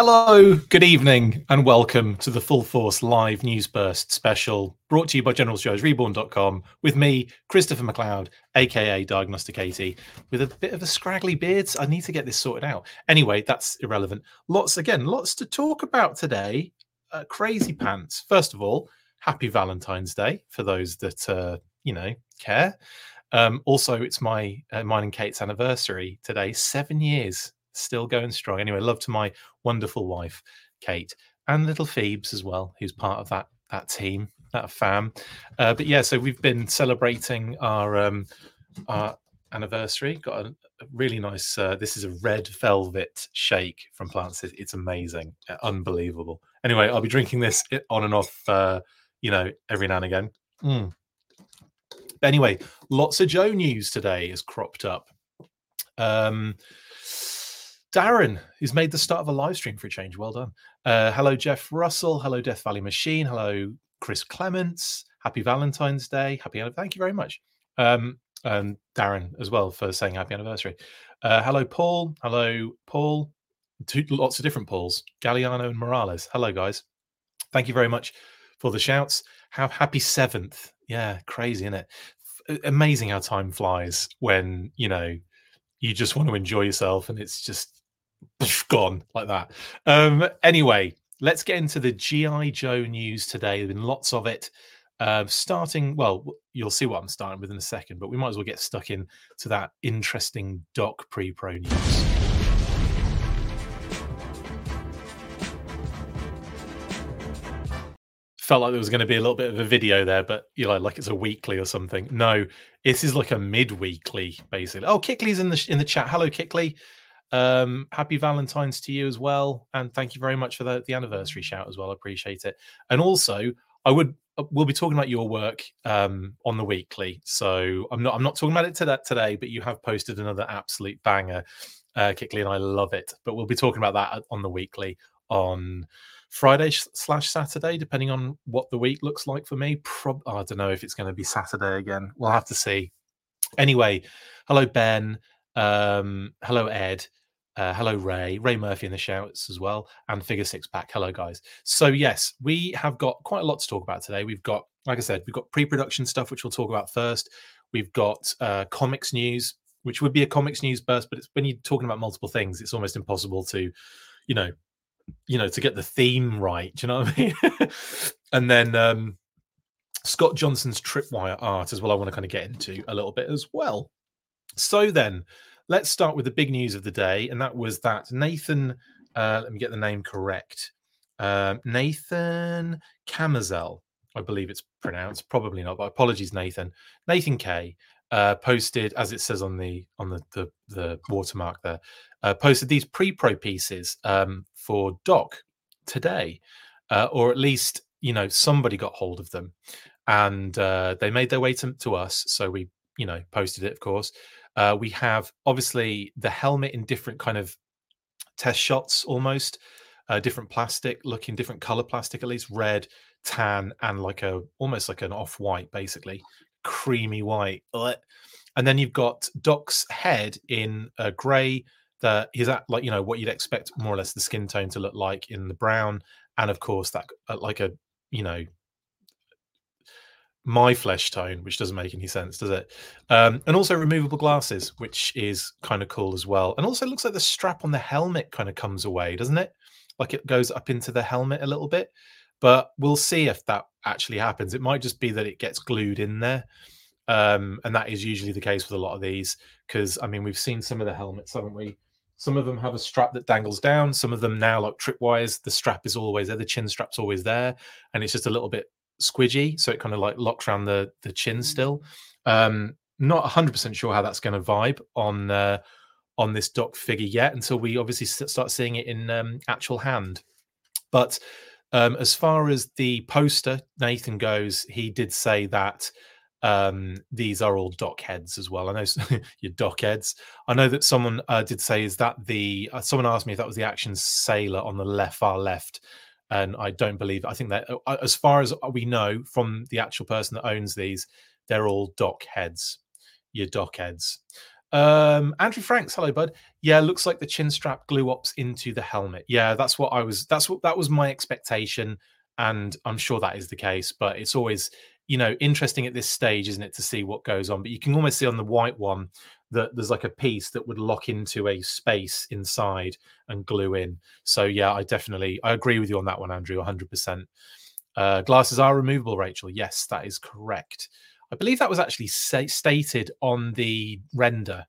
Hello, good evening, and welcome to the Full Force Live News Burst special brought to you by General's Joes Reborn.com with me, Christopher McLeod, aka Diagnostik 80, with a bit of a scraggly beard. I need to get this sorted out. Anyway, that's irrelevant. Lots, again, lots to talk about today. Uh, crazy pants. First of all, happy Valentine's Day for those that, uh, you know, care. Um, also, it's my uh, mine and Kate's anniversary today. Seven years still going strong. Anyway, love to my wonderful wife, Kate, and little Phoebes as well, who's part of that that team, that fam. Uh, but yeah, so we've been celebrating our um, our anniversary. Got a, really nice. Uh, this is a red velvet shake from Plants. It's amazing, uh, unbelievable. Anyway, I'll be drinking this on and off. Uh, you know, every now and again. Mm. Anyway, lots of Joe news today has cropped up. Um, Darren, who's made the start of a live stream for a change. Well done. Uh, hello, Jeff Russell. Hello, Death Valley Machine. Hello, Chris Clements. Happy Valentine's Day. Happy. Thank you very much. Um, and Darren as well for saying happy anniversary. Uh, hello, Paul. Hello, Paul. Two, lots of different Pauls. Galliano and Morales. Hello, guys. Thank you very much for the shouts. Have happy seventh. Yeah, crazy, isn't it? Amazing how time flies when you know you just want to enjoy yourself and it's just gone like that. Um, anyway, let's get into the GI Joe news today. There's been lots of it. Uh, starting, well, you'll see what I'm starting with in a second, but we might as well get stuck in to that interesting Doc pre-pro news. Felt like there was going to be a little bit of a video there, but you know, like it's a weekly or something. No, this is like a mid-weekly, basically. Oh, Kickley's in the in the chat. Hello, Kickley. Um, happy Valentine's to you as well, and thank you very much for the, the anniversary shout as well. I appreciate it. And also, I would uh, we'll be talking about your work um, on the weekly. So I'm not I'm not talking about it to today, but you have posted another absolute banger, uh, Kickley, and I love it. But we'll be talking about that on the weekly on Friday slash Saturday, depending on what the week looks like for me. Oh, I don't know if it's going to be Saturday again. We'll have to see. Anyway, hello Ben. Um, hello Ed. Uh, hello, Ray. Ray Murphy in the shouts as well, and Figure Six Pack. Hello, guys. So yes, we have got quite a lot to talk about today. We've got, like I said, we've got pre-production stuff, which we'll talk about first. We've got uh, comics news, which would be a comics news burst, but it's when you're talking about multiple things, it's almost impossible to, you know, you know, to get the theme right. Do you know what I mean? and then um, Scott Johnson's tripwire art as well. I want to kind of get into a little bit as well. So then, let's start with the big news of the day, and that was that Nathan. Uh, let me get the name correct. Um, Nathan Camazel, I believe it's pronounced. Probably not, but apologies, Nathan. Nathan K uh, posted, as it says on the on the the, the watermark there, uh, posted these pre-pro pieces um, for Doc today, uh, or at least you know somebody got hold of them, and uh, they made their way to, to us. So we you know posted it, of course. Uh, we have obviously the helmet in different kind of test shots, almost uh, different plastic, looking different color plastic, at least red, tan, and like a almost like an off white, basically creamy white. And then you've got Doc's head in a grey. That he's at like you know what you'd expect more or less the skin tone to look like in the brown, and of course that uh, like a you know my flesh tone, which doesn't make any sense, does it? Um, and also removable glasses, which is kind of cool as well. And also looks like the strap on the helmet kind of comes away, doesn't it? Like it goes up into the helmet a little bit. But we'll see if that actually happens. It might just be that it gets glued in there. Um, and that is usually the case with a lot of these. Because I mean, we've seen some of the helmets, haven't we? Some of them have a strap that dangles down. Some of them now, like tripwires, the strap is always there. The chin strap's always there, and it's just a little bit squidgy, so it kind of like locks around the the chin mm. still. Um, not 100% sure how that's going to vibe on uh, on this doc figure yet until we obviously start seeing it in um, actual hand. But um, as far as the poster Nathan goes, he did say that um, these are all doc heads as well. I know your doc heads. I know that someone uh, did say, "Is that the?" Uh, someone asked me if that was the action sailor on the left, far left and I don't believe. I think that uh, as far as we know from the actual person that owns these, they're all doc heads. Your doc heads. Um, Andrew Franks, hello, bud. Yeah, looks like the chin strap glue ops into the helmet. Yeah, that's what I was. That's what that was my expectation, and I'm sure that is the case. But it's always, you know, interesting at this stage, isn't it, to see what goes on? But you can almost see on the white one that there's like a piece that would lock into a space inside and glue in. So yeah, I definitely I agree with you on that one, Andrew, 100. percent uh, Glasses are removable, Rachel. Yes, that is correct. I believe that was actually say, stated on the render.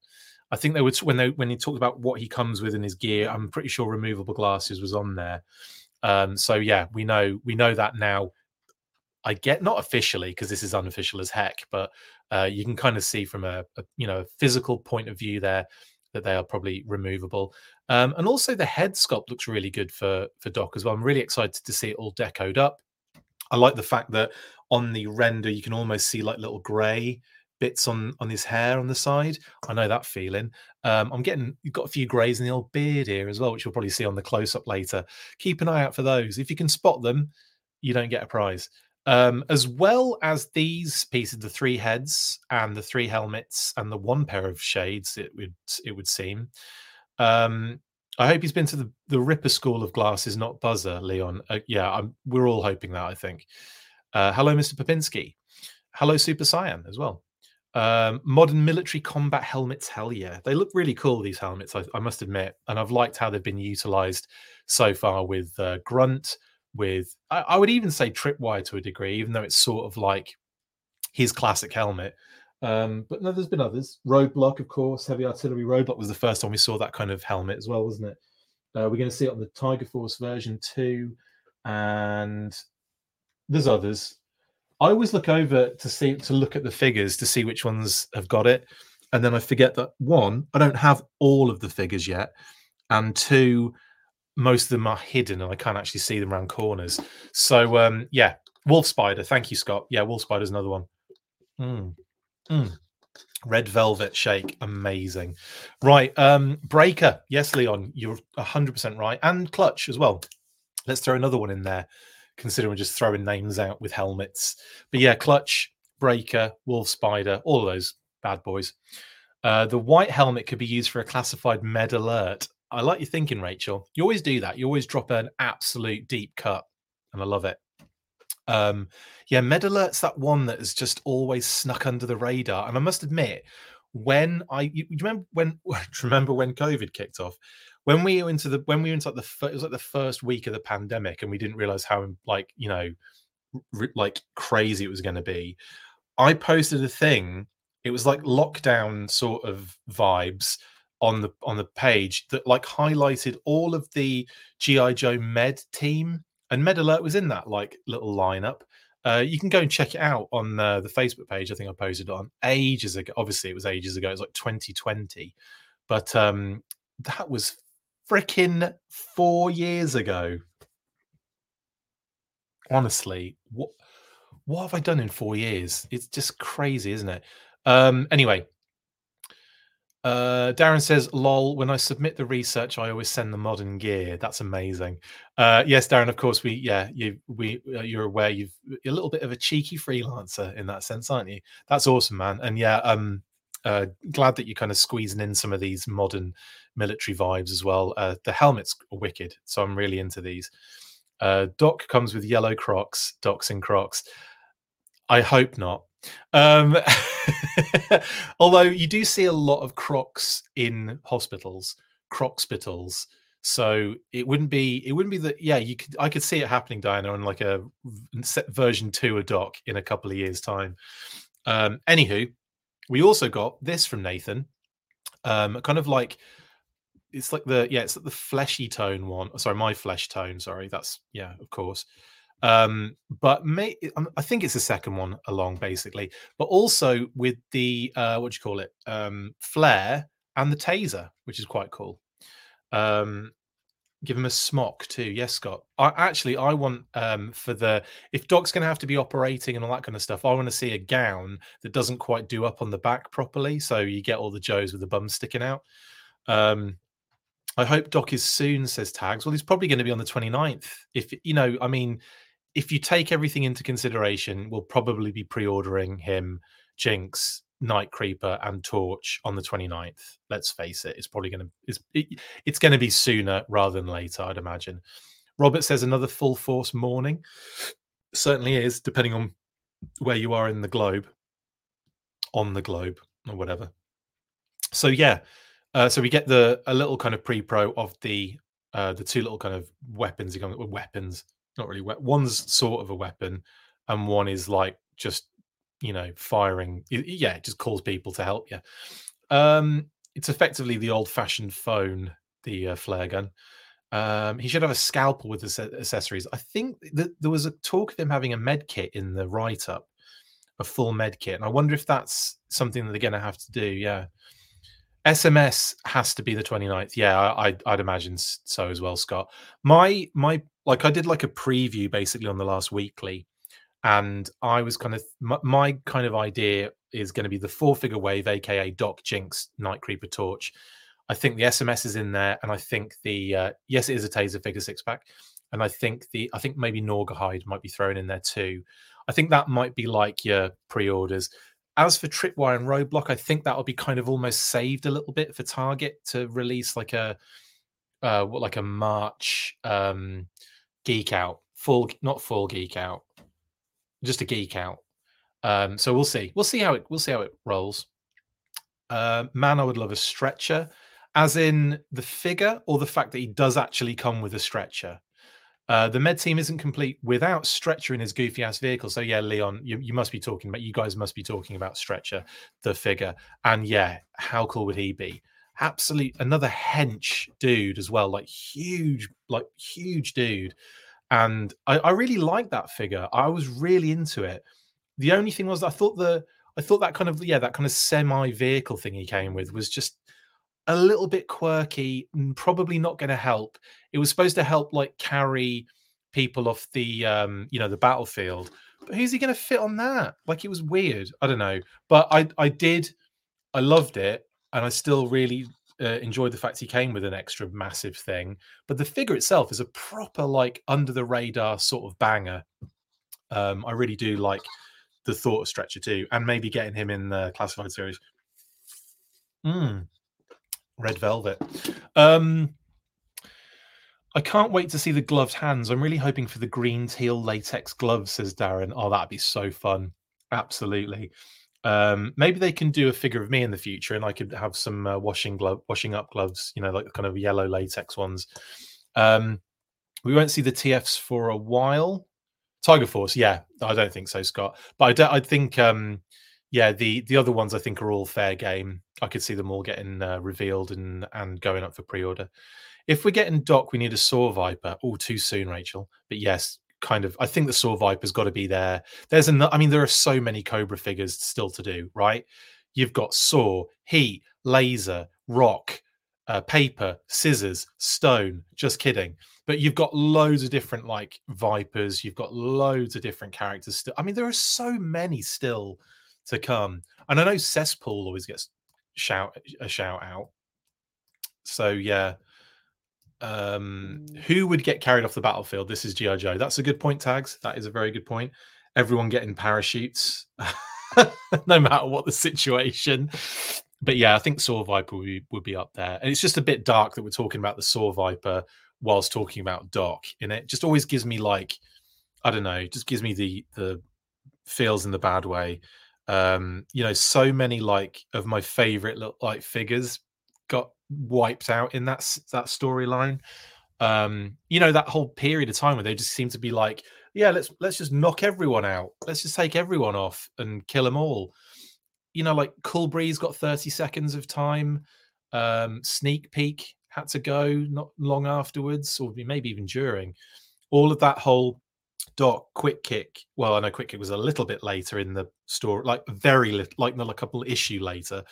I think they would when they when he talked about what he comes with in his gear. I'm pretty sure removable glasses was on there. Um, so yeah, we know we know that now. I get not officially because this is unofficial as heck, but uh, you can kind of see from a, a, you know physical point of view there that they are probably removable. Um, and also the head sculpt looks really good for for Doc as well. I'm really excited to see it all decoed up. I like the fact that on the render you can almost see like little grey bits on on his hair on the side. I know that feeling. Um, I'm getting you've got a few greys in the old beard here as well, which you'll probably see on the close up later. Keep an eye out for those. If you can spot them, you don't get a prize. Um, as well as these pieces, the three heads and the three helmets and the one pair of shades, it would it would seem. Um, I hope he's been to the, the Ripper School of Glasses, not Buzzer, Leon. Uh, yeah, I'm, we're all hoping that. I think. Uh, hello, Mr. Popinski. Hello, Super Cyan as well. Um, modern military combat helmets, hell yeah, they look really cool. These helmets, I, I must admit, and I've liked how they've been utilized so far with uh, Grunt, with I, I, would even say Tripwire to a degree, even though it's sort of like his classic helmet. Um, but no, there's been others. Roadblock, of course, heavy artillery roadblock was the first time we saw that kind of helmet as well, wasn't it? Uh, we're going to see it on the Tiger Force version two, and there's others. I always look over to see to look at the figures to see which ones have got it, and then I forget that one, I don't have all of the figures yet, and two, most of them are hidden and I can't actually see them around corners. So um, yeah, Wolf Spider. Thank you, Scott. Yeah, Wolf Spider's another one. Mm. Mm. Red Velvet Shake, amazing. Right, um, Breaker. Yes, Leon, you're hundred percent right, and Clutch as well. Let's throw another one in there considering just throwing names out with helmets. But yeah, Clutch, Breaker, Wolf Spider, all those bad boys. Uh, the white helmet could be used for a classified med alert. I like your thinking, Rachel. You always do that. You always drop an absolute deep cut, and I love it. Um, yeah, med alert's that one that has just always snuck under the radar. And I must admit, when I you, you remember when remember when COVID kicked off, when we were into the when we were into like the it was like the first week of the pandemic and we didn't realize how like you know r- like crazy it was going to be i posted a thing it was like lockdown sort of vibes on the on the page that like highlighted all of the gi joe med team and med alert was in that like little lineup uh, you can go and check it out on uh, the facebook page i think i posted it on ages ago obviously it was ages ago it was like 2020 but um that was freaking four years ago. Honestly, what what have I done in four years? It's just crazy, isn't it? Um, anyway, uh, Darren says, "Lol." When I submit the research, I always send the modern gear. That's amazing. Uh, yes, Darren. Of course, we yeah you we uh, you're aware you've a little bit of a cheeky freelancer in that sense, aren't you? That's awesome, man. And yeah, um, uh, glad that you're kind of squeezing in some of these modern military vibes as well. Uh, the helmets are wicked, so I'm really into these. Uh, Doc comes with yellow Crocs, Docs and Crocs. I hope not. Um, although you do see a lot of Crocs in hospitals, Crocspitals. So it wouldn't be it wouldn't be that yeah you could I could see it happening Diana on like a version two a Doc in a couple of years time. Um, anywho, we also got this from Nathan, um, kind of like it's like the yeah, it's like the fleshy tone one. Sorry, my flesh tone. Sorry, that's yeah, of course. Um, but may, um, I think it's the second one along basically, but also with the uh, what do you call it, um, flare and the taser, which is quite cool. Um, give him a smock too. Yes, Scott. I actually I want um for the if Doc's gonna have to be operating and all that kind of stuff, I want to see a gown that doesn't quite do up on the back properly. So you get all the Joes with the bum sticking out. Um I hope Doc is soon, says Tags. Well, he's probably going to be on the 29th. If you know, I mean, if you take everything into consideration, we'll probably be pre-ordering him Jinx Night Creeper and Torch on the 29th. Let's face it, it's probably going to it's it, it's going to be sooner rather than later, I'd imagine. Robert says another full force morning. Certainly is, depending on where you are in the globe, on the globe or whatever. So yeah, uh, so we get the a little kind of pre-pro of the uh, the two little kind of weapons. Weapons, not really. We- one's sort of a weapon, and one is like just you know firing. Yeah, it just calls people to help you. Um, it's effectively the old-fashioned phone, the uh, flare gun. Um, he should have a scalpel with his accessories. I think that there was a talk of him having a med kit in the write-up, a full med kit, and I wonder if that's something that they're going to have to do. Yeah. SMS has to be the 29th. Yeah, I, would imagine so as well, Scott. My my like I did like a preview basically on the last weekly, and I was kind of my, my kind of idea is going to be the four figure wave, aka Doc Jinx Night Creeper Torch. I think the SMS is in there, and I think the uh, yes, it is a Taser figure six pack, and I think the I think maybe Naugahyde might be thrown in there too. I think that might be like your pre-orders. As for Tripwire and Roadblock, I think that'll be kind of almost saved a little bit for Target to release like a uh what like a March um geek out. Full not full geek out. Just a geek out. Um so we'll see. We'll see how it we'll see how it rolls. Uh, man, I would love a stretcher, as in the figure or the fact that he does actually come with a stretcher. Uh, the med team isn't complete without Stretcher in his goofy ass vehicle. So yeah, Leon, you, you must be talking about. You guys must be talking about Stretcher, the figure. And yeah, how cool would he be? Absolute another hench dude as well, like huge, like huge dude. And I, I really like that figure. I was really into it. The only thing was I thought the I thought that kind of yeah that kind of semi vehicle thing he came with was just a little bit quirky and probably not going to help. It was supposed to help like carry people off the um you know the battlefield. But who's he going to fit on that? Like it was weird. I don't know. But I I did I loved it and I still really uh, enjoyed the fact he came with an extra massive thing. But the figure itself is a proper like under the radar sort of banger. Um I really do like the thought of Stretcher too, and maybe getting him in the classified series. Hmm. Red Velvet. Um, I can't wait to see the gloved hands. I'm really hoping for the green teal latex gloves, says Darren. Oh, that'd be so fun. Absolutely. Um, maybe they can do a figure of me in the future and I could have some uh, washing glove washing up gloves, you know, like kind of yellow latex ones. Um, we won't see the TFs for a while. Tiger Force, yeah, I don't think so, Scott. But I, I think um, yeah, the the other ones I think are all fair game. I could see them all getting uh, revealed and and going up for pre-order. If we're getting Doc, we need a Saw Viper. Oh, too soon, Rachel. But yes, kind of. I think the Saw Viper's got to be there. There's an. I mean, there are so many Cobra figures still to do. Right? You've got Saw, Heat, Laser, Rock, uh, Paper, Scissors, Stone. Just kidding. But you've got loads of different like Vipers. You've got loads of different characters still. I mean, there are so many still to come. And I know Cesspool always gets shout a shout out. So yeah. Um, mm. who would get carried off the battlefield? This is GI Joe. That's a good point, tags. That is a very good point. Everyone getting parachutes, no matter what the situation. But yeah, I think Saw Viper would be, would be up there. And it's just a bit dark that we're talking about the Saw Viper whilst talking about Doc. And it just always gives me like, I don't know, just gives me the the feels in the bad way um you know so many like of my favorite like figures got wiped out in that that storyline. Um you know that whole period of time where they just seem to be like yeah let's let's just knock everyone out. Let's just take everyone off and kill them all. You know like cool breeze got 30 seconds of time. Um sneak peek had to go not long afterwards or maybe even during. All of that whole Doc Quick Kick. Well, I know Quick Kick was a little bit later in the story, like very little, like not a couple issue later,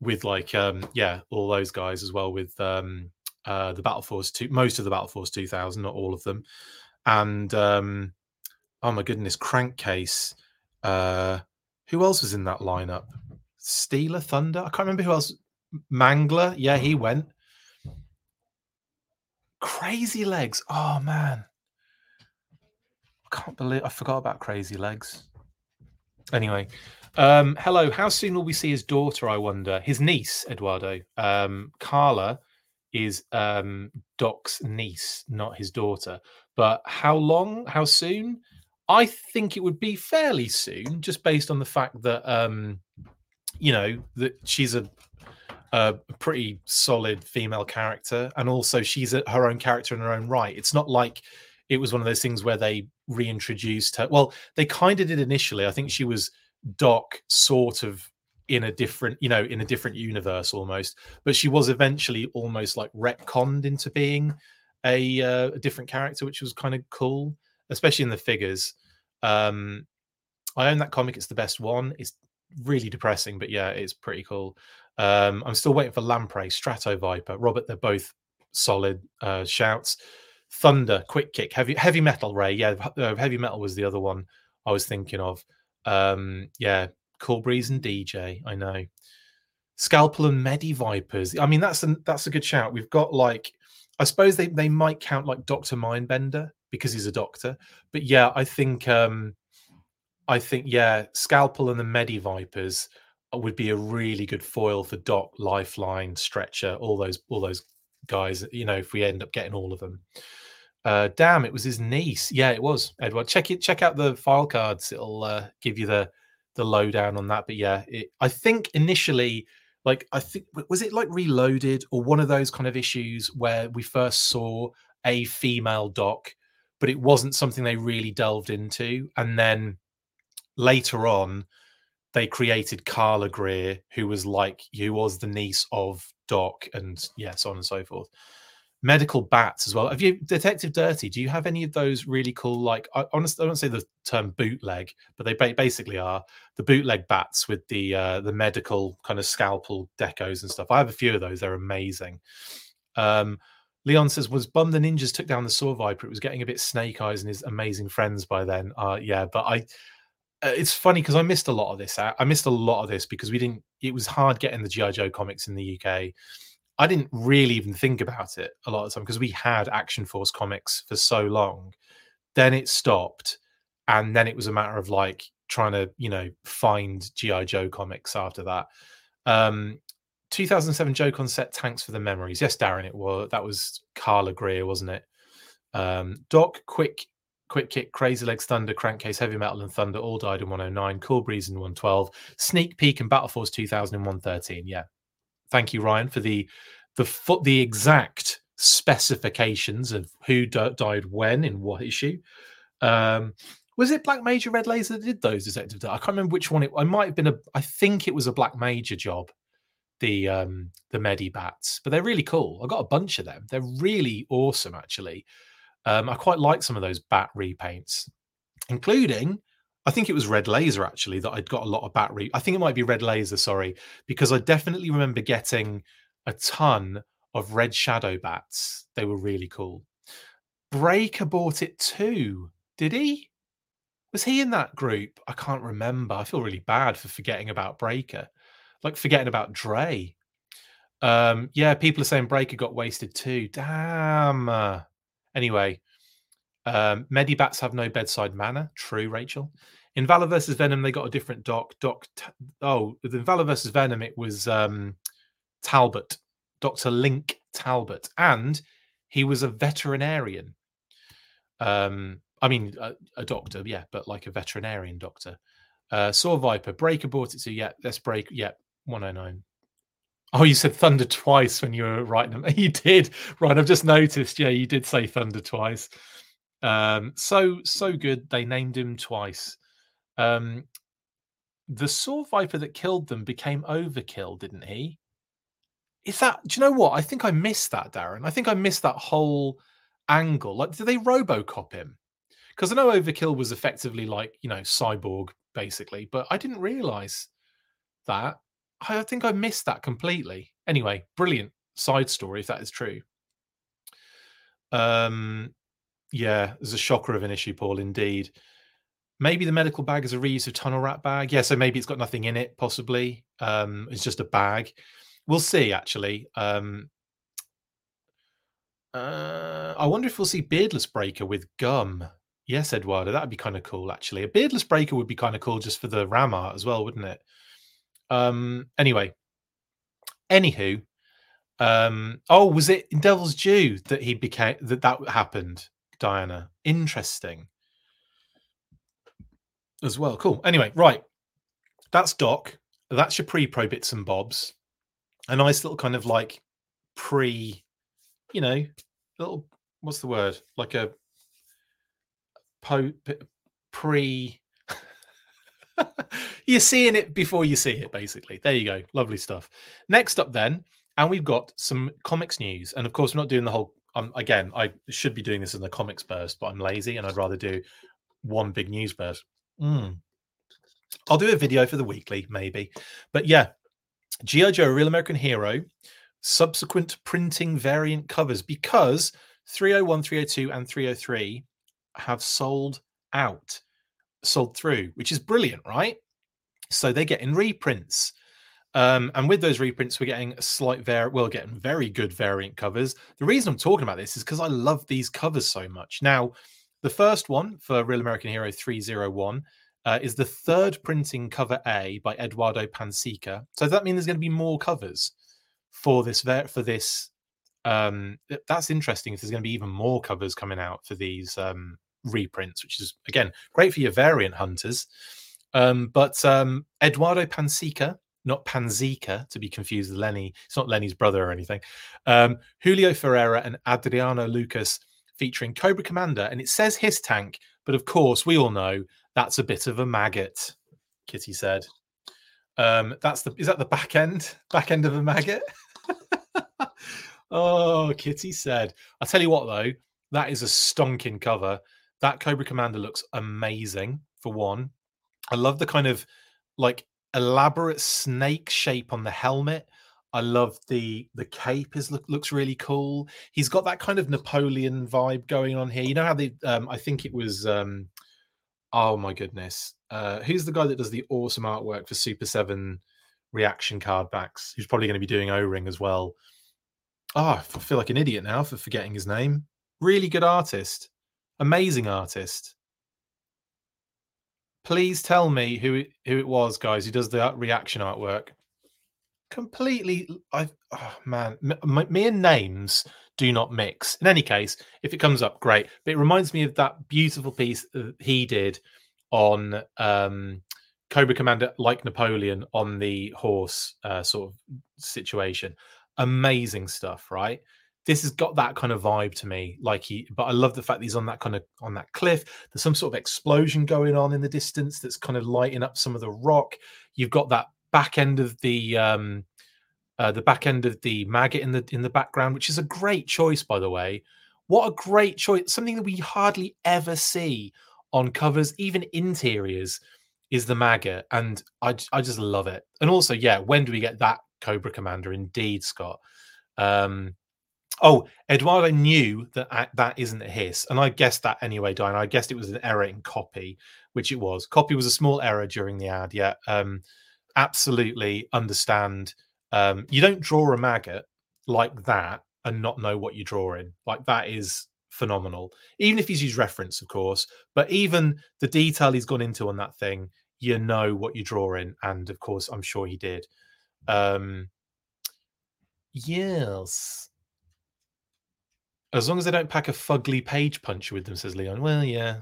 with like um yeah, all those guys as well with um uh the Battle Force two, most of the Battle Force two thousand, not all of them, and um oh my goodness, Crankcase. Uh, who else was in that lineup? Steeler Thunder. I can't remember who else. Mangler. Yeah, he went. Crazy legs. Oh man can't believe I forgot about Crazy Legs. Anyway, Um, hello. How soon will we see his daughter? I wonder. His niece, Eduardo. Um, Carla is um, Doc's niece, not his daughter. But how long? How soon? I think it would be fairly soon, just based on the fact that um, you know that she's a, a pretty solid female character, and also she's a, her own character in her own right. It's not like it was one of those things where they reintroduced her. Well, they kind of did initially. I think she was Doc, sort of in a different, you know, in a different universe almost, but she was eventually almost like retconned into being a, uh, a different character, which was kind of cool, especially in the figures. Um, I own that comic; it's the best one. It's really depressing, but yeah, it's pretty cool. Um, I'm still waiting for Lamprey, Strato Viper, Robert. They're both solid uh, shouts. Thunder, Quick Kick, Heavy Heavy Metal Ray. Yeah, uh, Heavy Metal was the other one I was thinking of. Um, yeah, Cool Breeze and DJ. I know. Scalpel and Medi Vipers. I mean, that's a that's a good shout. We've got like, I suppose they they might count like Doctor Mindbender because he's a doctor. But yeah, I think um I think yeah, Scalpel and the Medi Vipers would be a really good foil for Doc, Lifeline, Stretcher, all those all those guys. You know, if we end up getting all of them. Uh, damn, it was his niece. Yeah, it was Edward. Check it. Check out the file cards. It'll uh, give you the the lowdown on that. But yeah, it, I think initially, like I think was it like Reloaded or one of those kind of issues where we first saw a female doc, but it wasn't something they really delved into, and then later on they created Carla Greer, who was like who was the niece of Doc, and yeah, so on and so forth medical bats as well. Have you Detective Dirty? Do you have any of those really cool? Like, I honestly, I don't say the term bootleg, but they basically are the bootleg bats with the uh, the medical kind of scalpel decos and stuff. I have a few of those. They're amazing. Um, Leon says, "Was Bum the Ninjas took down the Saw Viper? It was getting a bit Snake Eyes and his amazing friends by then." Uh, yeah, but I. Uh, it's funny because I missed a lot of this. I missed a lot of this because we didn't. It was hard getting the GI Joe comics in the UK I didn't really even think about it a lot of the time because we had Action Force comics for so long. Then it stopped, and then it was a matter of like trying to, you know, find GI Joe comics after that. Um, 2007 Joe set Tanks for the Memories. Yes, Darren, it was that was Carla Greer, wasn't it? Um, Doc, Quick, Quick Kick, Crazy Legs, Thunder, Crankcase, Heavy Metal, and Thunder all died in 109. Cool Breeze in 112. Sneak Peek and Battle Force 2000 in 113. Yeah, thank you, Ryan, for the the foot the exact specifications of who died when in what issue. Um, was it Black Major Red Laser that did those detective? I can't remember which one it. I might have been a. I think it was a Black Major job. The um the Medi bats, but they're really cool. I got a bunch of them. They're really awesome, actually. Um, I quite like some of those bat repaints, including I think it was Red Laser actually that I'd got a lot of battery. I think it might be Red Laser, sorry, because I definitely remember getting a ton of Red Shadow bats. They were really cool. Breaker bought it too. Did he? Was he in that group? I can't remember. I feel really bad for forgetting about Breaker, like forgetting about Dre. Um, yeah, people are saying Breaker got wasted too. Damn. Anyway, um, Medibats have no bedside manner. True, Rachel. In Valor versus Venom, they got a different doc. Doc. T- oh, in Valor versus Venom, it was um, Talbot, Doctor Link Talbot, and he was a veterinarian. Um, I mean, a, a, doctor, yeah, but like a veterinarian doctor. Uh, Saw Viper, Breaker bought it to, yeah, let's break, yeah, 109. Oh, you said Thunder twice when you were writing them. You did, right? I've just noticed. Yeah, you did say Thunder twice. Um, so so good. They named him twice. Um, the Saw Viper that killed them became Overkill, didn't he? Is that? Do you know what? I think I missed that, Darren. I think I missed that whole angle. Like, did they RoboCop him? Because I know Overkill was effectively like you know cyborg basically, but I didn't realize that. I think I missed that completely. Anyway, brilliant side story if that is true. Um, yeah, there's a shocker of an issue, Paul. Indeed. Maybe the medical bag is a reuse of tunnel rat bag. Yeah, so maybe it's got nothing in it. Possibly, um, it's just a bag. We'll see. Actually, um, uh, I wonder if we'll see Beardless Breaker with gum. Yes, Eduardo, that'd be kind of cool, actually. A beardless breaker would be kind of cool just for the Ram art as well, wouldn't it? Um, anyway, anywho, um, oh, was it in Devil's Due that he became that that happened, Diana? Interesting as well. Cool. Anyway, right. That's Doc. That's your pre-pro bits and bobs. A nice little kind of like pre, you know, little what's the word? Like a po pre you're seeing it before you see it basically there you go lovely stuff next up then and we've got some comics news and of course we're not doing the whole again i should be doing this in the comics burst but i'm lazy and i'd rather do one big news burst mm. i'll do a video for the weekly maybe but yeah gi joe real american hero subsequent printing variant covers because 301 302 and 303 have sold out, sold through, which is brilliant, right? So they're getting reprints. Um, and with those reprints, we're getting a slight var. We're getting very good variant covers. The reason I'm talking about this is because I love these covers so much. Now, the first one for Real American Hero 301 uh, is the third printing cover A by Eduardo Pansica. So does that mean there's going to be more covers for this for this um, that's interesting if there's going to be even more covers coming out for these um, reprints, which is again great for your variant hunters. Um, but um, Eduardo Pansica, not Panzica, to be confused with Lenny. It's not Lenny's brother or anything. Um, Julio Ferreira and Adriano Lucas featuring Cobra Commander, and it says his tank, but of course we all know that's a bit of a maggot. Kitty said. Um, that's the is that the back end back end of a maggot? Oh, Kitty said. I'll tell you what, though, that is a stonking cover. That Cobra Commander looks amazing, for one. I love the kind of like elaborate snake shape on the helmet. I love the the cape is look, looks really cool. He's got that kind of Napoleon vibe going on here. You know how they um I think it was um oh my goodness. Uh who's the guy that does the awesome artwork for Super 7 reaction card backs? Who's probably going to be doing O-ring as well. Oh, I feel like an idiot now for forgetting his name. Really good artist. Amazing artist. Please tell me who it, who it was, guys, who does the reaction artwork. Completely, I oh man, m- me and names do not mix. In any case, if it comes up, great. But it reminds me of that beautiful piece he did on um, Cobra Commander, like Napoleon, on the horse uh, sort of situation amazing stuff, right? This has got that kind of vibe to me. Like he, but I love the fact that he's on that kind of on that cliff. There's some sort of explosion going on in the distance that's kind of lighting up some of the rock. You've got that back end of the um uh, the back end of the maggot in the in the background, which is a great choice, by the way. What a great choice! Something that we hardly ever see on covers, even interiors, is the maggot, and I I just love it. And also, yeah, when do we get that Cobra Commander. Indeed, Scott. Um, oh, Eduardo knew that that isn't a hiss, and I guessed that anyway, Diane. I guessed it was an error in copy, which it was. Copy was a small error during the ad. Yeah, um, absolutely understand. Um, you don't draw a maggot like that and not know what you're drawing. Like that is phenomenal. Even if he's used reference, of course, but even the detail he's gone into on that thing, you know what you're drawing, and of course, I'm sure he did. Um, yes. As long as they don't pack a fugly page puncher with them, says Leon. Well, yeah.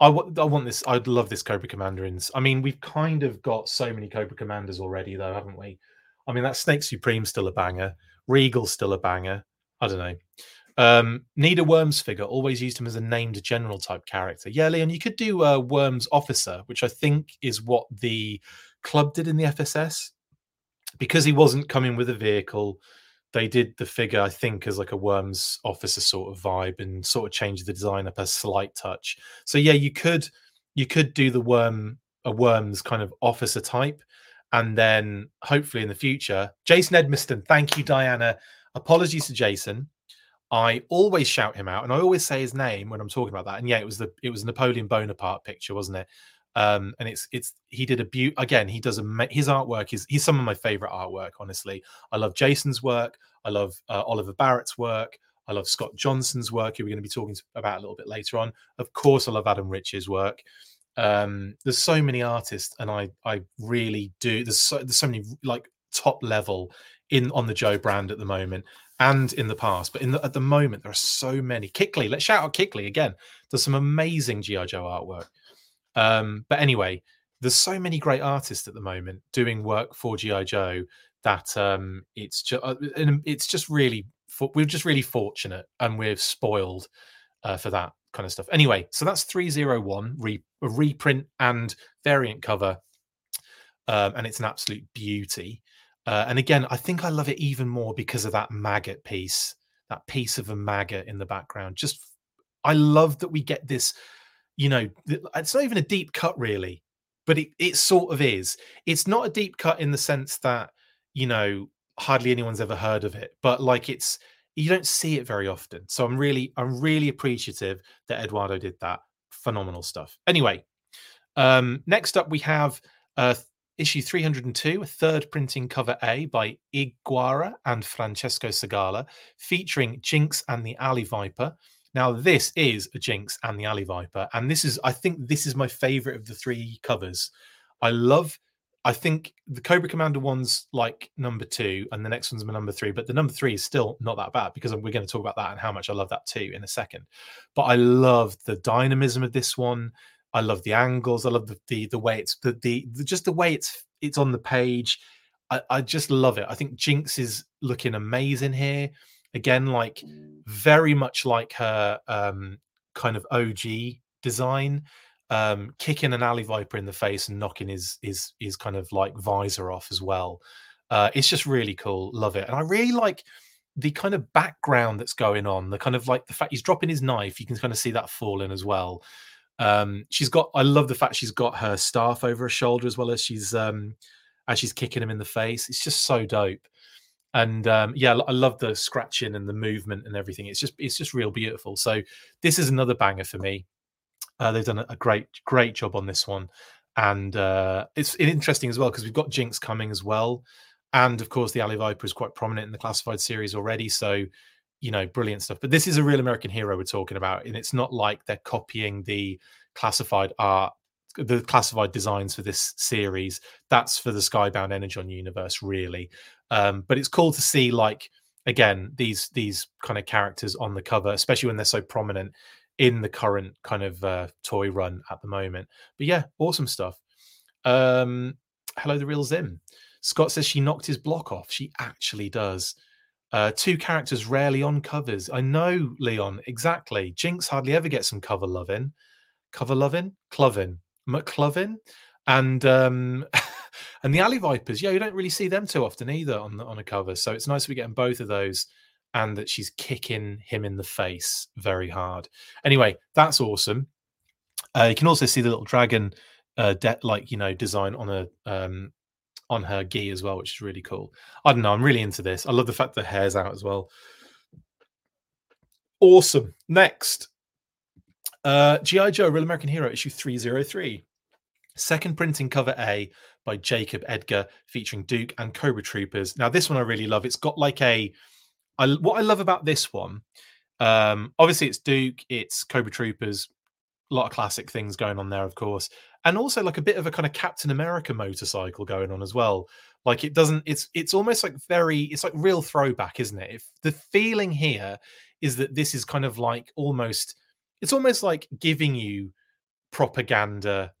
I, w- I want this. I'd love this Cobra Commander. In, I mean, we've kind of got so many Cobra Commanders already, though, haven't we? I mean, that Snake Supreme still a banger. Regal's still a banger. I don't know. Um, need a Worms figure. Always used him as a named general type character. Yeah, Leon, you could do a Worms officer, which I think is what the club did in the FSS because he wasn't coming with a vehicle they did the figure i think as like a worms officer sort of vibe and sort of changed the design up a slight touch. So yeah you could you could do the worm a worms kind of officer type and then hopefully in the future jason edmiston. Thank you diana. Apologies to jason. I always shout him out and i always say his name when i'm talking about that. And yeah it was the it was napoleon bonaparte picture wasn't it um and it's it's he did a beaut again he does a his artwork is he's some of my favorite artwork honestly i love jason's work i love uh, oliver barrett's work I love Scott Johnson's work, who we're going to be talking about a little bit later on. Of course, I love Adam Rich's work. Um, there's so many artists, and I I really do. There's so there's so many like top level in on the Joe brand at the moment and in the past, but in the, at the moment there are so many. Kickley, let's shout out Kickley again. There's some amazing GI Joe artwork. Um, but anyway, there's so many great artists at the moment doing work for GI Joe that um, it's just uh, it's just really we're just really fortunate and we're spoiled uh, for that kind of stuff. Anyway, so that's 301 re- reprint and variant cover, um, and it's an absolute beauty. Uh, and again, I think I love it even more because of that maggot piece, that piece of a maggot in the background. Just, I love that we get this. You know, it's not even a deep cut really, but it it sort of is. It's not a deep cut in the sense that you know hardly anyone's ever heard of it, but like it's you don't see it very often. So I'm really I'm really appreciative that Eduardo did that. Phenomenal stuff. Anyway, um, next up we have uh, issue 302, a third printing cover A by Iguara and Francesco Segala, featuring Jinx and the Alley Viper. Now, this is a Jinx and the Alley Viper, and this is, I think, this is my favorite of the three covers. I love I think the Cobra Commander one's like number two, and the next one's my number three. But the number three is still not that bad because we're going to talk about that and how much I love that too in a second. But I love the dynamism of this one. I love the angles. I love the the, the way it's the, the, the just the way it's it's on the page. I, I just love it. I think Jinx is looking amazing here. Again, like very much like her um, kind of OG design um, kicking an alley viper in the face and knocking his his his kind of like visor off as well. Uh, it's just really cool. Love it, and I really like the kind of background that's going on. The kind of like the fact he's dropping his knife. You can kind of see that falling as well. Um, she's got. I love the fact she's got her staff over her shoulder as well as she's um, as she's kicking him in the face. It's just so dope. And um, yeah, I love the scratching and the movement and everything. It's just it's just real beautiful. So this is another banger for me. Uh, they've done a great, great job on this one, and uh, it's interesting as well because we've got Jinx coming as well, and of course the Alley Viper is quite prominent in the classified series already. So, you know, brilliant stuff. But this is a real American hero we're talking about, and it's not like they're copying the classified art, the classified designs for this series. That's for the Skybound Energon universe, really. Um, but it's cool to see like again these these kind of characters on the cover, especially when they're so prominent in the current kind of uh, toy run at the moment. But yeah, awesome stuff. Um, hello, the real Zim. Scott says she knocked his block off. She actually does. Uh, two characters rarely on covers. I know, Leon, exactly. Jinx hardly ever gets some cover loving. Cover loving? Clovin. McClovin. And um and the Alley Vipers, yeah, you don't really see them too often either on the, on a cover. So it's nice be getting both of those and that she's kicking him in the face very hard. Anyway, that's awesome. Uh, you can also see the little dragon, uh, de- like you know, design on a um, on her gi as well, which is really cool. I don't know. I'm really into this. I love the fact the hair's out as well. Awesome. Next, uh, GI Joe: Real American Hero issue 303. Second printing cover A by Jacob Edgar, featuring Duke and Cobra Troopers. Now, this one I really love. It's got like a I, what I love about this one, um, obviously it's Duke, it's Cobra Troopers, a lot of classic things going on there, of course, and also like a bit of a kind of Captain America motorcycle going on as well. Like it doesn't, it's it's almost like very, it's like real throwback, isn't it? If the feeling here is that this is kind of like almost, it's almost like giving you propaganda,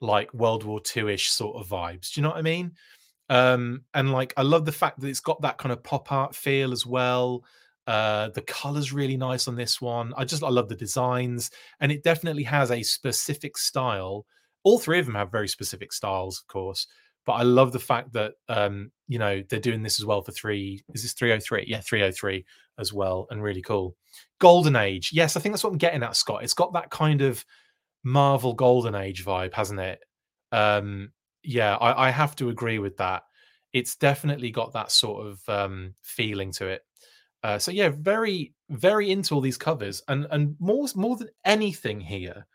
like World War II ish sort of vibes. Do you know what I mean? Um, and like I love the fact that it's got that kind of pop art feel as well. Uh, the color's really nice on this one. I just I love the designs, and it definitely has a specific style. All three of them have very specific styles, of course. But I love the fact that um, you know they're doing this as well for three. Is this three oh three? Yeah, three oh three as well, and really cool. Golden Age, yes, I think that's what I'm getting at, Scott. It's got that kind of Marvel Golden Age vibe, hasn't it? Um, yeah, I, I, have to agree with that. It's definitely got that sort of um, feeling to it. Uh, so yeah, very very into all these covers, and and more more than anything here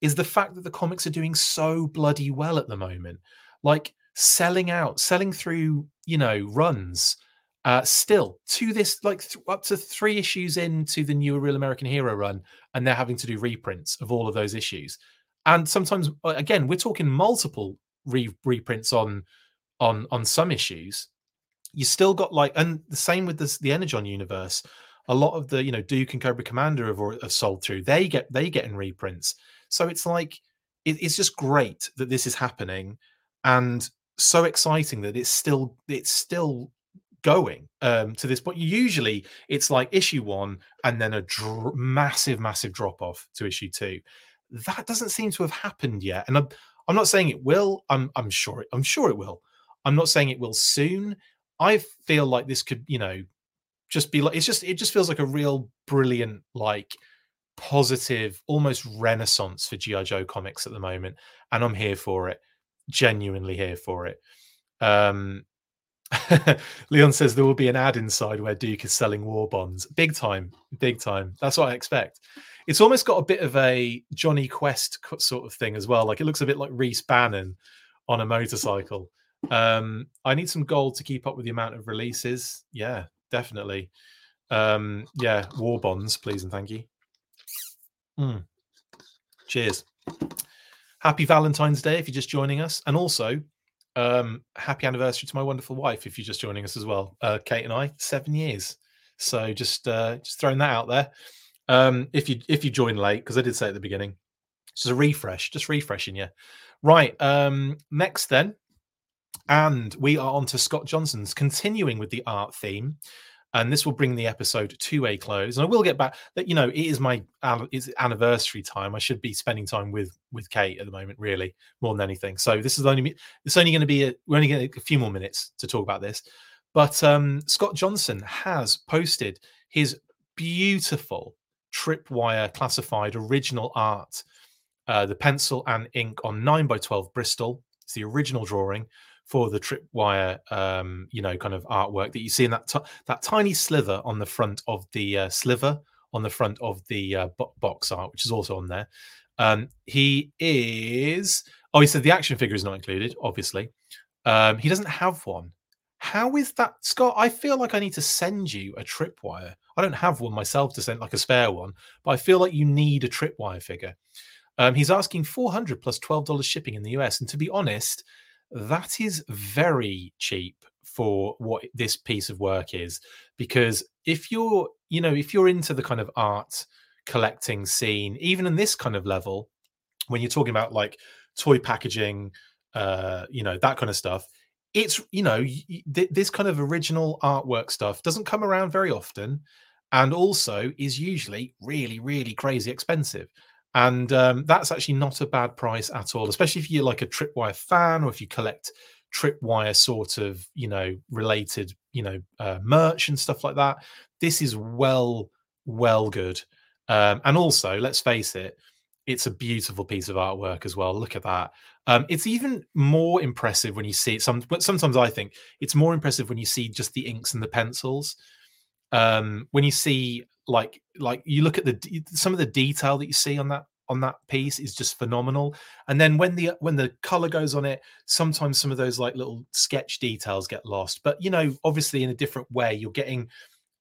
is the fact that the comics are doing so bloody well at the moment, like selling out, selling through, you know, runs. Uh, still, to this, like th- up to three issues into the new Real American Hero run, and they're having to do reprints of all of those issues. And sometimes, uh, again, we're talking multiple re- reprints on on on some issues. You still got like, and the same with this, the Energon universe. A lot of the, you know, Duke and Cobra Commander have, have sold through. They get they get in reprints. So it's like it, it's just great that this is happening, and so exciting that it's still it's still going um, to this point. Usually, it's like issue one and then a dr- massive, massive drop off to issue two. That doesn't seem to have happened yet, and I'm, I'm not saying it will. I'm I'm sure it, I'm sure it will. I'm not saying it will soon. I feel like this could, you know, just be like it's just it just feels like a real brilliant like positive almost renaissance for gi joe comics at the moment and i'm here for it genuinely here for it um Leon says there will be an ad inside where Duke is selling war bonds. Big time, big time. That's what I expect. It's almost got a bit of a Jonny Quest sort of thing as well. Like it looks a bit like Race Bannon on a motorcycle. Um, I need some gold to keep up with the amount of releases. Yeah, definitely. Um, yeah, war bonds, please and thank you. Mm. Cheers. Happy Valentine's Day if you're just joining us. And also, um, happy anniversary to my wonderful wife if you're just joining us as well. Uh, Kate and I, seven years. So just uh, just throwing that out there. Um, if you if you join late, because I did say at the beginning, just a refresh, just refreshing you. Right. Um, next then, and we are on to Scott Johnson's continuing with the art theme and this will bring the episode to a close. And I will get back that you know it is my it's anniversary time. I should be spending time with with Kate at the moment, really more than anything. So this is only it's only going to be a, we're only getting a few more minutes to talk about this. But um, Scott Johnson has posted his beautiful tripwire classified original art, uh, the pencil and ink on nine by twelve Bristol. It's the original drawing for the tripwire, um, you know, kind of artwork that you see in that t- that tiny sliver on the front of the uh, sliver on the front of the uh, bo- box art, which is also on there. Um, he is. Oh, he said the action figure is not included. Obviously, um, he doesn't have one. How is that, Scott? I feel like I need to send you a tripwire. I don't have one myself to send, like a spare one, but I feel like you need a tripwire figure. Um, he's asking 400 plus $12 shipping in the US. And to be honest, that is very cheap for what this piece of work is because if you're you know if you're into the kind of art collecting scene even in this kind of level when you're talking about like toy packaging uh you know that kind of stuff it's you know this kind of original artwork stuff doesn't come around very often and also is usually really really crazy expensive and um, that's actually not a bad price at all, especially if you're like a Tripwire fan or if you collect Tripwire sort of you know related you know uh, merch and stuff like that. This is well well good, um, and also let's face it, it's a beautiful piece of artwork as well. Look at that. Um, it's even more impressive when you see it. Some, sometimes I think it's more impressive when you see just the inks and the pencils. Um, when you see like like you look at the some of the detail that you see on that on that piece is just phenomenal. And then when the when the color goes on it sometimes some of those like little sketch details get lost. But you know obviously in a different way you're getting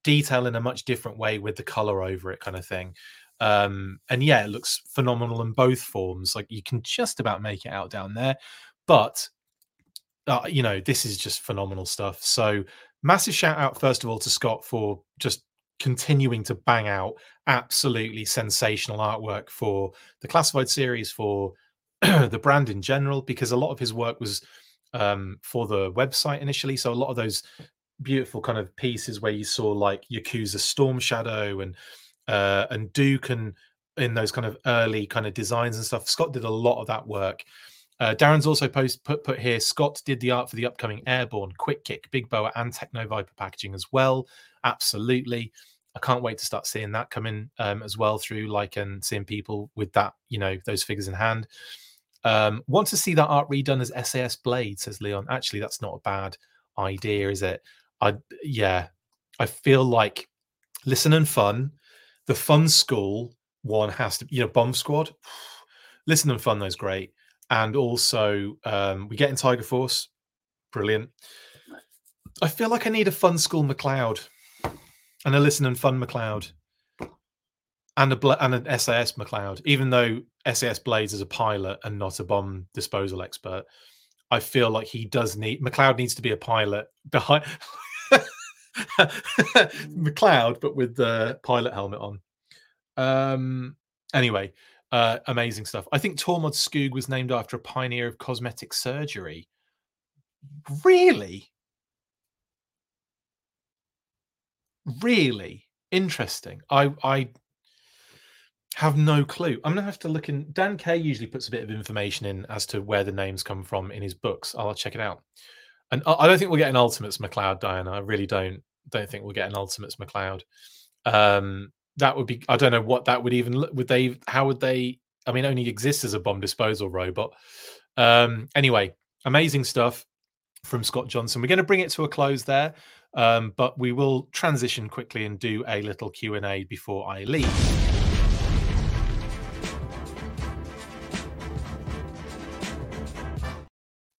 detail in a much different way with the color over it kind of thing. Um and yeah it looks phenomenal in both forms like you can just about make it out down there. But uh, you know this is just phenomenal stuff. So massive shout out first of all to scott for just continuing to bang out absolutely sensational artwork for the classified series for the brand in general because a lot of his work was um, for the website initially. So a lot of those beautiful kind of pieces where you saw like yakuza storm shadow and uh, and duke and in those kind of early kind of designs and stuff scott did a lot of that work uh, Darren's also post put put here. Scott did the art for the upcoming Airborne, Quick Kick, Big Boa, and Techno Viper packaging as well. Absolutely. I can't wait to start seeing that coming um, as well through like and seeing people with that, you know, those figures in hand. Um, want to see that art redone as SAS Blade, says Leon. Actually, that's not a bad idea, is it? I yeah, I feel like listen and fun. The fun school one has to, you know, bomb squad. Listen and fun, those great. And also um, we get in Tiger Force, brilliant. I feel like I need a fun school McLeod and a listen and fun McLeod and a and an SAS McLeod. Even though SAS Blades is a pilot and not a bomb disposal expert, I feel like he does need McLeod needs to be a pilot behind McLeod, but with the pilot helmet on. Um. Anyway, uh, amazing stuff. I think Tormod Skoog was named after a pioneer of cosmetic surgery. Really? Really interesting. I I have no clue. I'm gonna have to look in. Dan Kay usually puts a bit of information in as to where the names come from in his books. I'll check it out. And I don't think we'll get an Ultimates McLeod, Diana. I really don't. Don't think we'll get an Ultimates McLeod. Um, that would be. I don't know what that would even. Look. Would they? How would they? I mean, only exists as a bomb disposal robot. Um, anyway, amazing stuff from Scott Johnson. We're going to bring it to a close there, um, but we will transition quickly and do a little Q and A before I leave.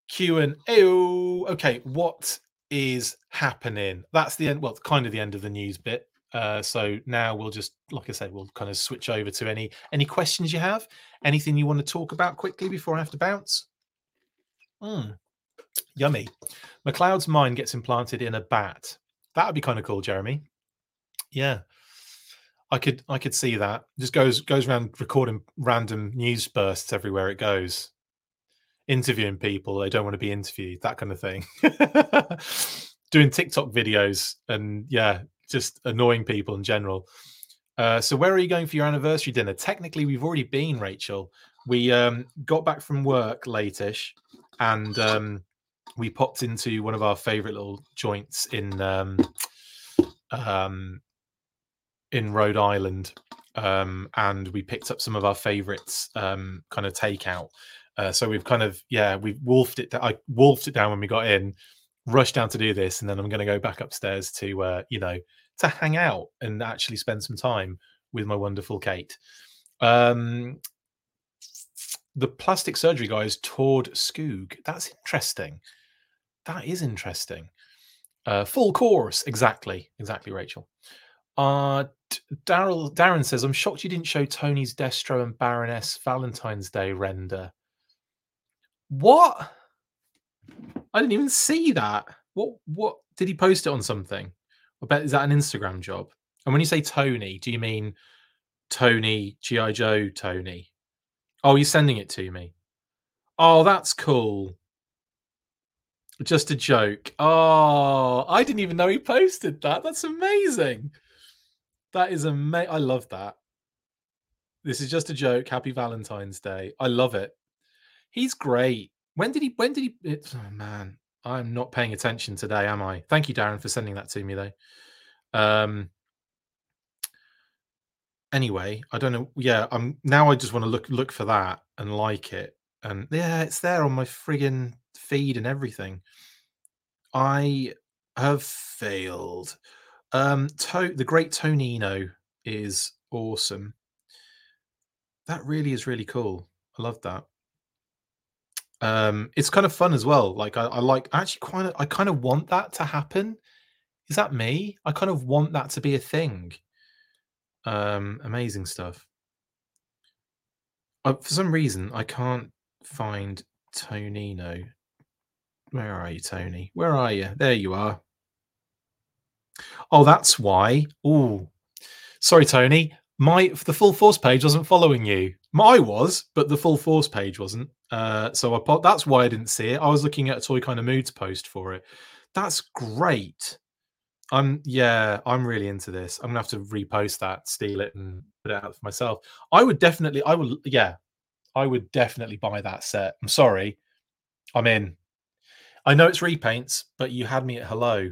Q and A. Okay, what is happening? That's the end. Well, kind of the end of the news bit. Uh, so now we'll just, like I said, we'll kind of switch over to any any questions you have. Anything you want to talk about quickly before I have to bounce? Mm, yummy. McLeod's mind gets implanted in a bat. That would be kind of cool, Jeremy. Yeah, I could I could see that. Just goes goes around recording random news bursts everywhere it goes, interviewing people they don't want to be interviewed, that kind of thing. Doing TikTok videos and yeah, just annoying people in general. Uh, so where are you going for your anniversary dinner? Technically, we've already been, Rachel. We um, got back from work lateish, and um, we popped into one of our favorite little joints in um, um, in Rhode Island, um, and we picked up some of our favorites, um, kind of takeout. Uh, so we've kind of yeah, we wolfed it. I wolfed it down when we got in, rushed down to do this, and then I'm going to go back upstairs to uh, you know to hang out and actually spend some time with my wonderful Kate. Um, the plastic surgery guy is Tord Skoog. That's interesting. That is interesting. Uh, full course, exactly, exactly, Rachel. Uh, Daryl Darren says, "I'm shocked you didn't show Tony's Destro and Baroness Valentine's Day render." What? I didn't even see that. What? What did he post it on something? I bet is that an Instagram job? And when you say Tony, do you mean Tony GI Joe Tony? Oh, you're sending it to me. Oh, that's cool. Just a joke. Oh, I didn't even know he posted that. That's amazing. That is amazing. I love that. This is just a joke. Happy Valentine's Day. I love it. He's great. When did he? When did he? It, oh man, I'm not paying attention today, am I? Thank you, Darren, for sending that to me, though. Um. Anyway, I don't know. Yeah, I'm now. I just want to look look for that and like it, and yeah, it's there on my friggin' feed and everything. I have failed. Um, to- the great Tonino is awesome. That really is really cool. I love that. Um, it's kind of fun as well. Like I, I like actually quite I kind of want that to happen. Is that me? I kind of want that to be a thing. Um, amazing stuff. Uh, for some reason, I can't find Tonino. Where are you, Tony? Where are you? There you are. Oh, that's why. Oh, sorry, Tony. My the full force page wasn't following you. My was, but the full force page wasn't. Uh, so I that's why I didn't see it. I was looking at a toy kind of moods post for it. That's great. I'm yeah, I'm really into this. I'm gonna have to repost that, steal it, and put it out for myself. I would definitely, I will, yeah, I would definitely buy that set. I'm sorry, I'm in. I know it's repaints, but you had me at hello.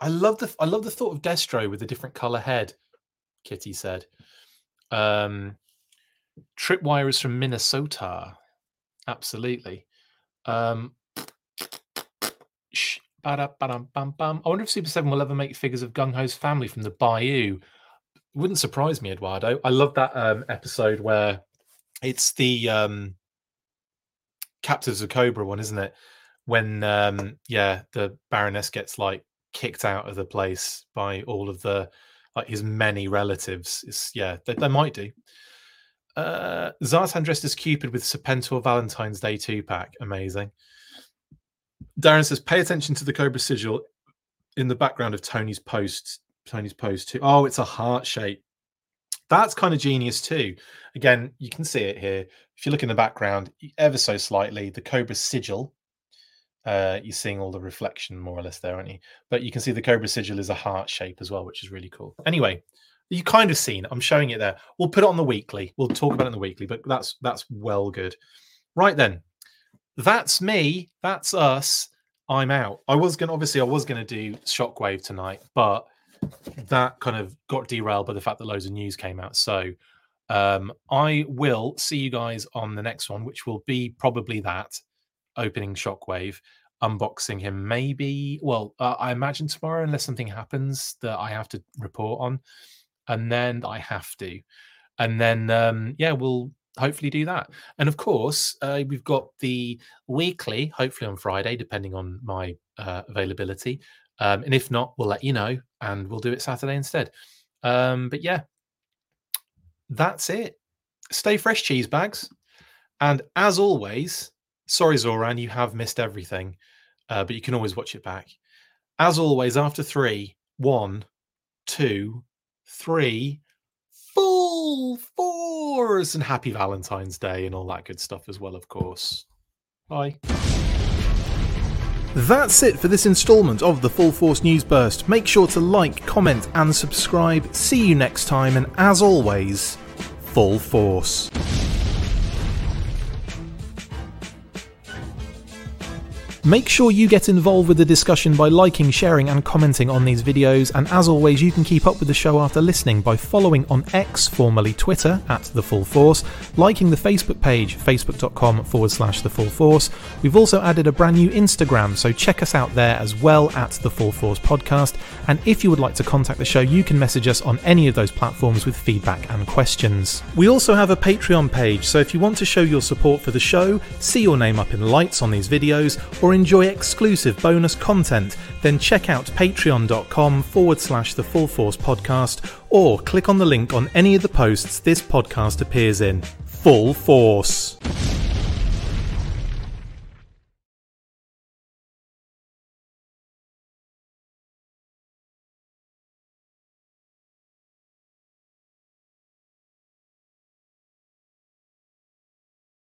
I love the I love the thought of Destro with a different color head. Kitty said. Um, Tripwire is from Minnesota. Absolutely. Um, I wonder if Super 7 will ever make figures of Gung Ho's family from the Bayou. wouldn't surprise me, Eduardo. I love that um, episode where it's the um, Captives of Cobra one, isn't it? when um yeah the baroness gets like kicked out of the place by all of the like his many relatives it's yeah they, they might do uh zartan dressed as cupid with serpentor valentine's day 2 pack amazing. Darren says pay attention to the cobra sigil in the background of tony's post tony's post too. Oh it's a heart shape. That's kind of genius too. Again you can see it here. If you look in the background ever so slightly the cobra sigil uh, you're seeing all the reflection more or less there, aren't you? But you can see the Cobra sigil is a heart shape as well, which is really cool. Anyway, you kind of seen. I'm showing it there. We'll put it on the weekly. We'll talk about it in the weekly, but that's that's well good. Right then, that's me. That's us. I'm out. I was gonna obviously I was gonna do Shockwave tonight, but that kind of got derailed by the fact that loads of news came out. So um, I will see you guys on the next one, which will be probably that opening Shockwave, unboxing him maybe, well, uh, I imagine tomorrow, unless something happens that I have to report on. And then I have to. And then, um, yeah, we'll hopefully do that. And of course, uh, we've got the weekly, hopefully on Friday, depending on my uh, availability. Um, and if not, we'll let you know and we'll do it Saturday instead. Um, but yeah, that's it. Stay fresh, cheese bags. And as always, Sorry, Zoran, you have missed everything, uh, but you can always watch it back. As always, after three, one, two, three, full force, and happy Valentine's Day and all that good stuff as well, of course. Bye. That's it for this instalment of the Full Force News Burst. Make sure to like, comment, and subscribe. See you next time, and as always, full force. Make sure you get involved with the discussion by liking, sharing, and commenting on these videos. And as always, you can keep up with the show after listening by following on X, formerly Twitter, at The Full Force, liking the Facebook page, facebook.com forward slash The Full Force. We've also added a brand new Instagram, so check us out there as well at The Full Force Podcast. And if you would like to contact the show, you can message us on any of those platforms with feedback and questions. We also have a Patreon page, so if you want to show your support for the show, see your name up in lights on these videos, enjoy exclusive bonus content, then check out patreon.com forward slash the Full Force podcast or click on the link on any of the posts this podcast appears in. Full Force.